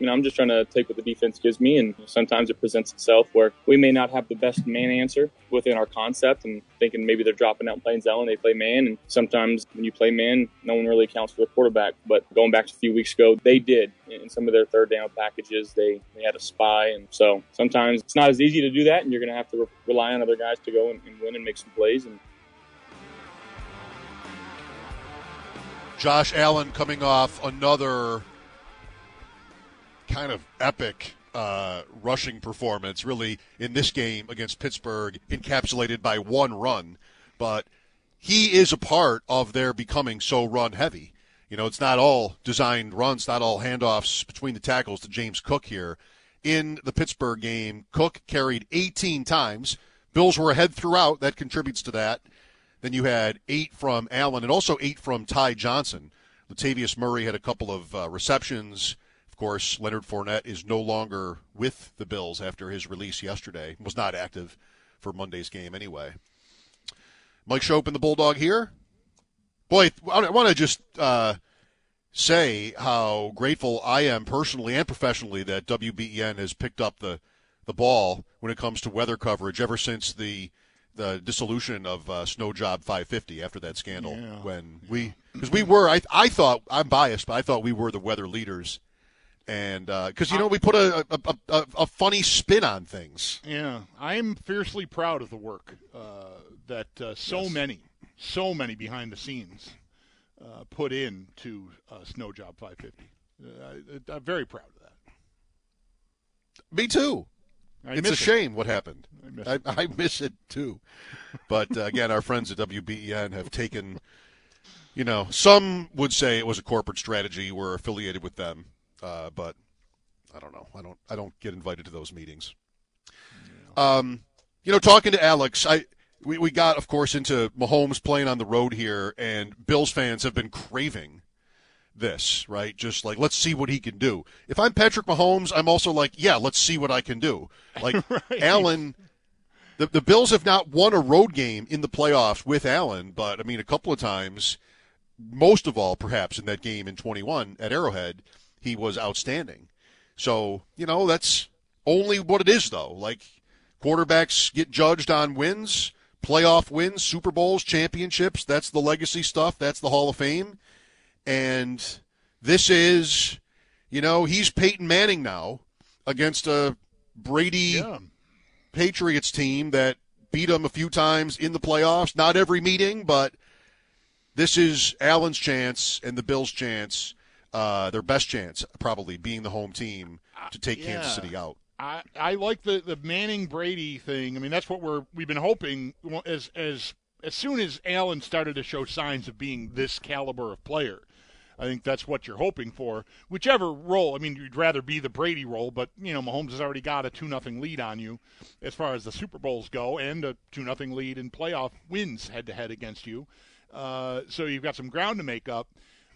You know, I'm just trying to take what the defense gives me, and sometimes it presents itself where we may not have the best man answer within our concept, and thinking maybe they're dropping out and playing zone, they play man, and sometimes when you play man, no one really accounts for the quarterback. But going back to a few weeks ago, they did in some of their third down packages. They they had a spy, and so sometimes it's not as easy to do that, and you're going to have to re- rely on other guys to go and, and win and make some plays. And Josh Allen coming off another kind of epic uh, rushing performance, really, in this game against Pittsburgh, encapsulated by one run. But he is a part of their becoming so run heavy. You know, it's not all designed runs, not all handoffs between the tackles to James Cook here. In the Pittsburgh game, Cook carried 18 times. Bills were ahead throughout. That contributes to that. Then you had eight from Allen and also eight from Ty Johnson. Latavius Murray had a couple of uh, receptions course, Leonard Fournette is no longer with the Bills after his release yesterday. Was not active for Monday's game anyway. Mike Schopp and the Bulldog here. Boy, I want to just uh, say how grateful I am personally and professionally that WBEN has picked up the the ball when it comes to weather coverage ever since the the dissolution of uh, Snow Job 550 after that scandal. Yeah, when we because we were I I thought I'm biased, but I thought we were the weather leaders and because uh, you know we put a a, a a, funny spin on things. Yeah, I'm fiercely proud of the work uh, that uh, so yes. many, so many behind the scenes uh, put in to uh, Snow Job 550. Uh, I'm very proud of that. Me too. I it's a it. shame what happened. I miss I, it, I miss it too. but again, our friends at WBEN have taken. You know, some would say it was a corporate strategy. We're affiliated with them uh, but I don't know. I don't. I don't get invited to those meetings. Um, you know, talking to Alex, I we, we got, of course, into Mahomes playing on the road here, and Bills fans have been craving this, right? Just like let's see what he can do. If I'm Patrick Mahomes, I'm also like, yeah, let's see what I can do. Like right. Allen. The, the Bills have not won a road game in the playoffs with Allen, but I mean, a couple of times, most of all, perhaps in that game in 21 at Arrowhead, he was outstanding. So, you know, that's only what it is, though. Like, quarterbacks get judged on wins, playoff wins, Super Bowls, championships. That's the legacy stuff. That's the Hall of Fame. And this is, you know, he's Peyton Manning now against a Brady yeah. Patriots team that beat him a few times in the playoffs. Not every meeting, but this is Allen's chance and the Bills' chance uh, their best chance, probably being the home team to take yeah. Kansas City out. I, I like the, the Manning Brady thing. I mean, that's what we're we've been hoping as as as soon as Allen started to show signs of being this caliber of player. I think that's what you're hoping for. Whichever role, I mean, you'd rather be the Brady role, but you know, Mahomes has already got a two nothing lead on you as far as the Super Bowls go, and a two nothing lead in playoff wins head to head against you. Uh, so you've got some ground to make up.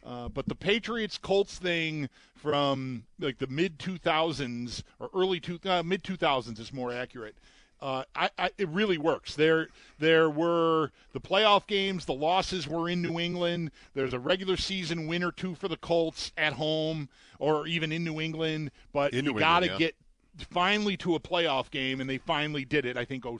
Uh, but the Patriots Colts thing from like the mid 2000s or early two, uh, mid 2000s is more accurate. Uh, I, I, it really works. There, there were the playoff games. The losses were in New England. There's a regular season win or two for the Colts at home or even in New England. But in you got to yeah. get finally to a playoff game, and they finally did it. I think. Oh,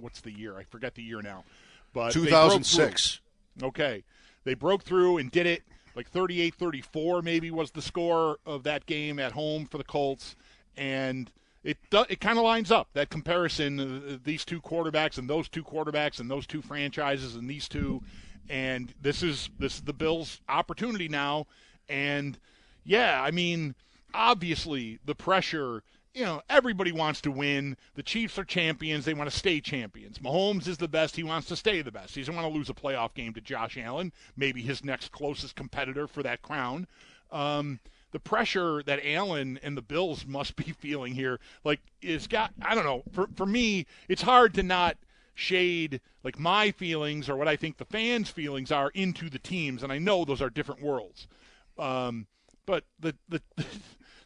what's the year? I forget the year now. But 2006. Okay, they broke through and did it. like 38-34 maybe was the score of that game at home for the Colts, and it it kind of lines up that comparison uh, these two quarterbacks and those two quarterbacks and those two franchises and these two, and this is this is the Bills' opportunity now, and yeah, I mean obviously the pressure you know, everybody wants to win. The Chiefs are champions. They want to stay champions. Mahomes is the best. He wants to stay the best. He doesn't want to lose a playoff game to Josh Allen, maybe his next closest competitor for that crown. Um, the pressure that Allen and the Bills must be feeling here, like, is got, I don't know, for, for me, it's hard to not shade like my feelings or what I think the fans' feelings are into the teams, and I know those are different worlds. Um, but the, the,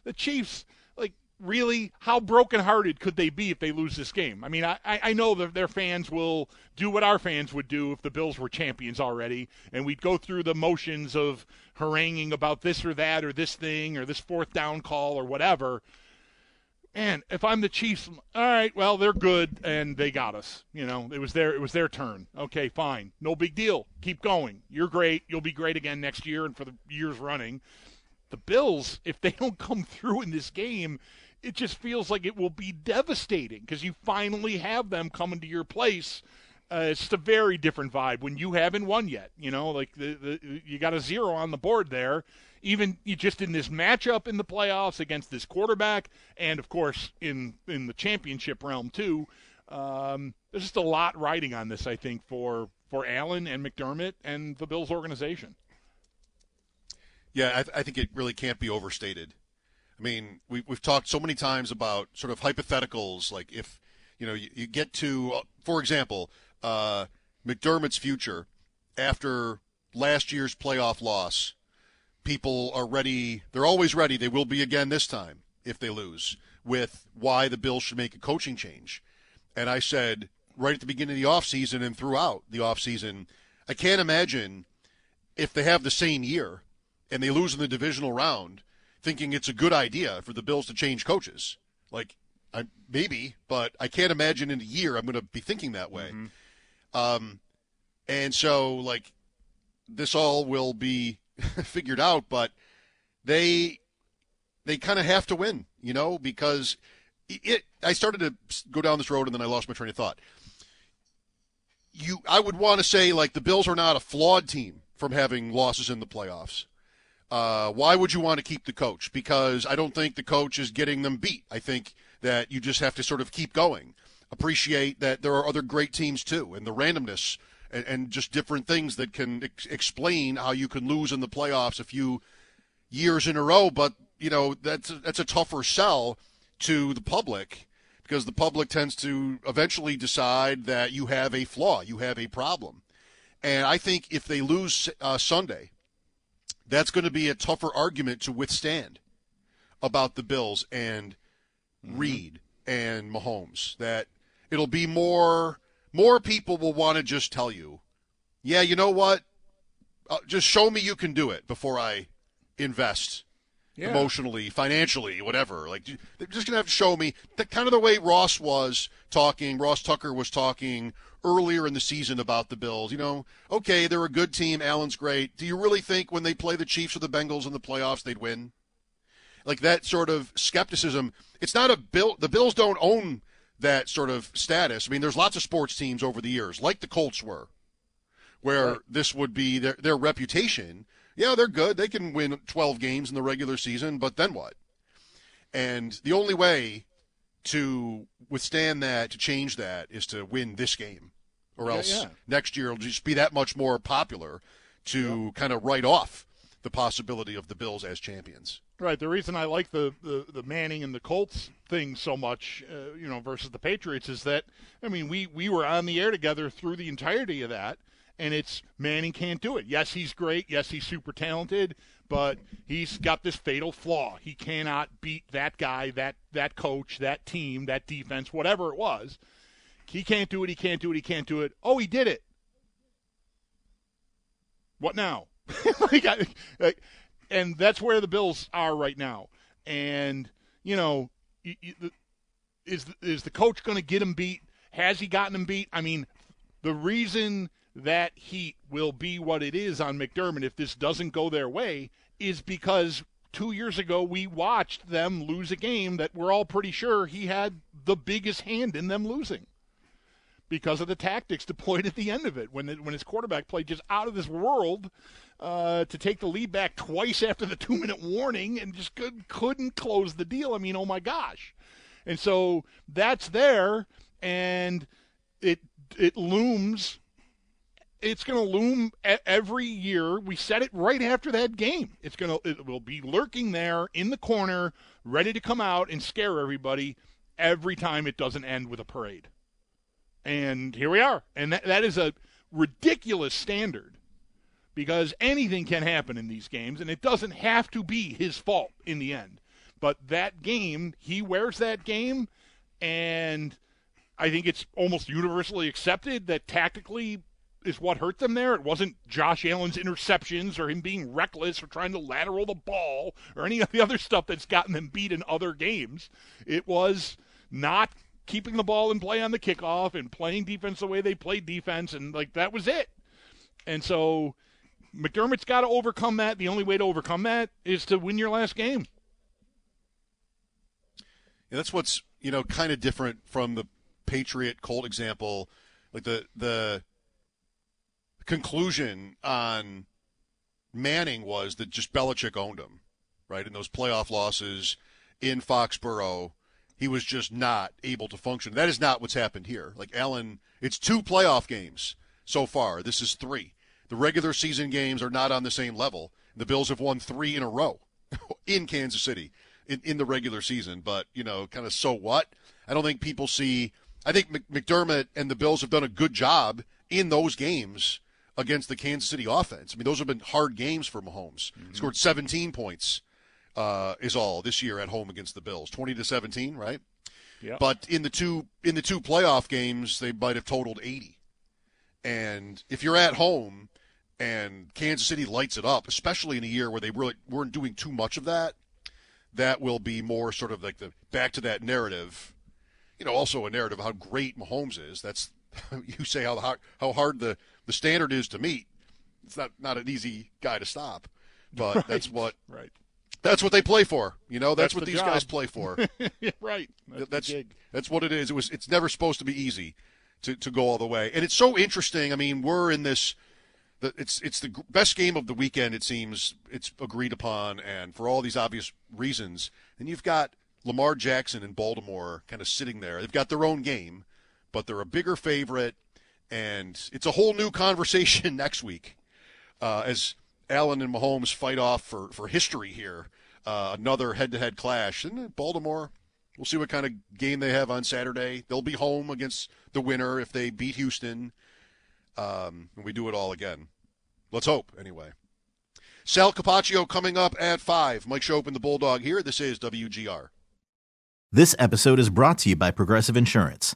the Chiefs, really, how brokenhearted could they be if they lose this game? I mean, I, I know that their fans will do what our fans would do if the Bills were champions already, and we'd go through the motions of haranguing about this or that or this thing or this fourth down call or whatever. And if I'm the Chiefs, all right, well they're good and they got us. You know, it was their it was their turn. Okay, fine, no big deal. Keep going. You're great. You'll be great again next year and for the years running. The Bills, if they don't come through in this game, it just feels like it will be devastating because you finally have them coming to your place. Uh, it's a very different vibe when you haven't won yet. You know, like the, the you got a zero on the board there. Even just in this matchup in the playoffs against this quarterback, and of course in in the championship realm too. Um, there's just a lot riding on this, I think, for for Allen and McDermott and the Bills organization. Yeah, I, th- I think it really can't be overstated. I mean, we, we've talked so many times about sort of hypotheticals, like if you know you, you get to, uh, for example, uh, McDermott's future after last year's playoff loss. People are ready. They're always ready. They will be again this time if they lose. With why the Bills should make a coaching change, and I said right at the beginning of the offseason and throughout the offseason, I can't imagine if they have the same year and they lose in the divisional round thinking it's a good idea for the Bills to change coaches. Like, I, maybe, but I can't imagine in a year I'm going to be thinking that way. Mm-hmm. Um, and so, like, this all will be figured out, but they they kind of have to win, you know, because it. I started to go down this road and then I lost my train of thought. You, I would want to say like the Bills are not a flawed team from having losses in the playoffs. Uh, why would you want to keep the coach? Because I don't think the coach is getting them beat. I think that you just have to sort of keep going. Appreciate that there are other great teams too, and the randomness and, and just different things that can ex- explain how you can lose in the playoffs a few years in a row. But you know that's a, that's a tougher sell to the public because the public tends to eventually decide that you have a flaw, you have a problem. And I think if they lose uh, Sunday, that's going to be a tougher argument to withstand about the Bills and mm-hmm. Reid and Mahomes. That it'll be more more people will want to just tell you, yeah, you know what? Uh, just show me you can do it before I invest yeah. emotionally, financially, whatever. Like they're just gonna have to show me that kind of the way Ross was talking. Ross Tucker was talking earlier in the season about the Bills. You know, okay, they're a good team. Allen's great. Do you really think when they play the Chiefs or the Bengals in the playoffs, they'd win? Like that sort of skepticism. It's not a bill. The Bills don't own that sort of status. I mean, there's lots of sports teams over the years, like the Colts were, where right. this would be their their reputation. Yeah, they're good. They can win 12 games in the regular season, but then what? And the only way to withstand that, to change that, is to win this game, or yeah, else yeah. next year it'll just be that much more popular to yeah. kind of write off the possibility of the Bills as champions. Right. The reason I like the, the, the Manning and the Colts thing so much, uh, you know, versus the Patriots is that, I mean, we, we were on the air together through the entirety of that, and it's Manning can't do it. Yes, he's great. Yes, he's super talented, but he's got this fatal flaw. He cannot beat that guy, that that coach, that team, that defense, whatever it was. He can't do it. He can't do it. He can't do it. Oh, he did it. What now? like, I, and that's where the Bills are right now. And you know, is is the coach going to get him beat? Has he gotten him beat? I mean, the reason that heat will be what it is on McDermott if this doesn't go their way is because two years ago we watched them lose a game that we're all pretty sure he had the biggest hand in them losing because of the tactics deployed at the end of it when when his quarterback played just out of this world uh, to take the lead back twice after the two minute warning and just could, couldn't close the deal. I mean, oh my gosh! And so that's there, and it it looms. It's going to loom every year. We said it right after that game. It's going to it will be lurking there in the corner, ready to come out and scare everybody every time it doesn't end with a parade. And here we are. And that, that is a ridiculous standard because anything can happen in these games, and it doesn't have to be his fault in the end. But that game, he wears that game, and I think it's almost universally accepted that tactically is what hurt them there. It wasn't Josh Allen's interceptions or him being reckless or trying to lateral the ball or any of the other stuff that's gotten them beat in other games. It was not keeping the ball in play on the kickoff and playing defense the way they played defense, and like that was it. And so McDermott's got to overcome that. The only way to overcome that is to win your last game. Yeah, that's what's you know kind of different from the Patriot Colt example. Like the the conclusion on Manning was that just Belichick owned him, right? In those playoff losses in Foxborough, he was just not able to function. That is not what's happened here. Like Allen, it's two playoff games so far. This is three. The regular season games are not on the same level. The Bills have won three in a row in Kansas City in, in the regular season. But, you know, kind of so what? I don't think people see. I think McDermott and the Bills have done a good job in those games against the Kansas City offense. I mean, those have been hard games for Mahomes. Mm-hmm. Scored 17 points uh, is all this year at home against the Bills, twenty to seventeen, right? Yeah. But in the two in the two playoff games, they might have totaled eighty. And if you're at home and Kansas City lights it up, especially in a year where they really weren't doing too much of that, that will be more sort of like the back to that narrative. You know, also a narrative of how great Mahomes is. That's you say how hard, how hard the, the standard is to meet. It's not not an easy guy to stop, but right. that's what right that's what they play for. You know, that's, that's what the these job. guys play for. right. That's that's, that's what it is. It was. It's never supposed to be easy to, to go all the way. And it's so interesting. I mean, we're in this. The, it's it's the best game of the weekend. It seems it's agreed upon, and for all these obvious reasons. And you've got Lamar Jackson in Baltimore, kind of sitting there. They've got their own game, but they're a bigger favorite, and it's a whole new conversation next week. Uh, as Allen and Mahomes fight off for, for history here. Uh, another head to head clash. And Baltimore, we'll see what kind of game they have on Saturday. They'll be home against the winner if they beat Houston. Um, and we do it all again. Let's hope, anyway. Sal Capaccio coming up at 5. Mike Schopp and the Bulldog here. This is WGR. This episode is brought to you by Progressive Insurance.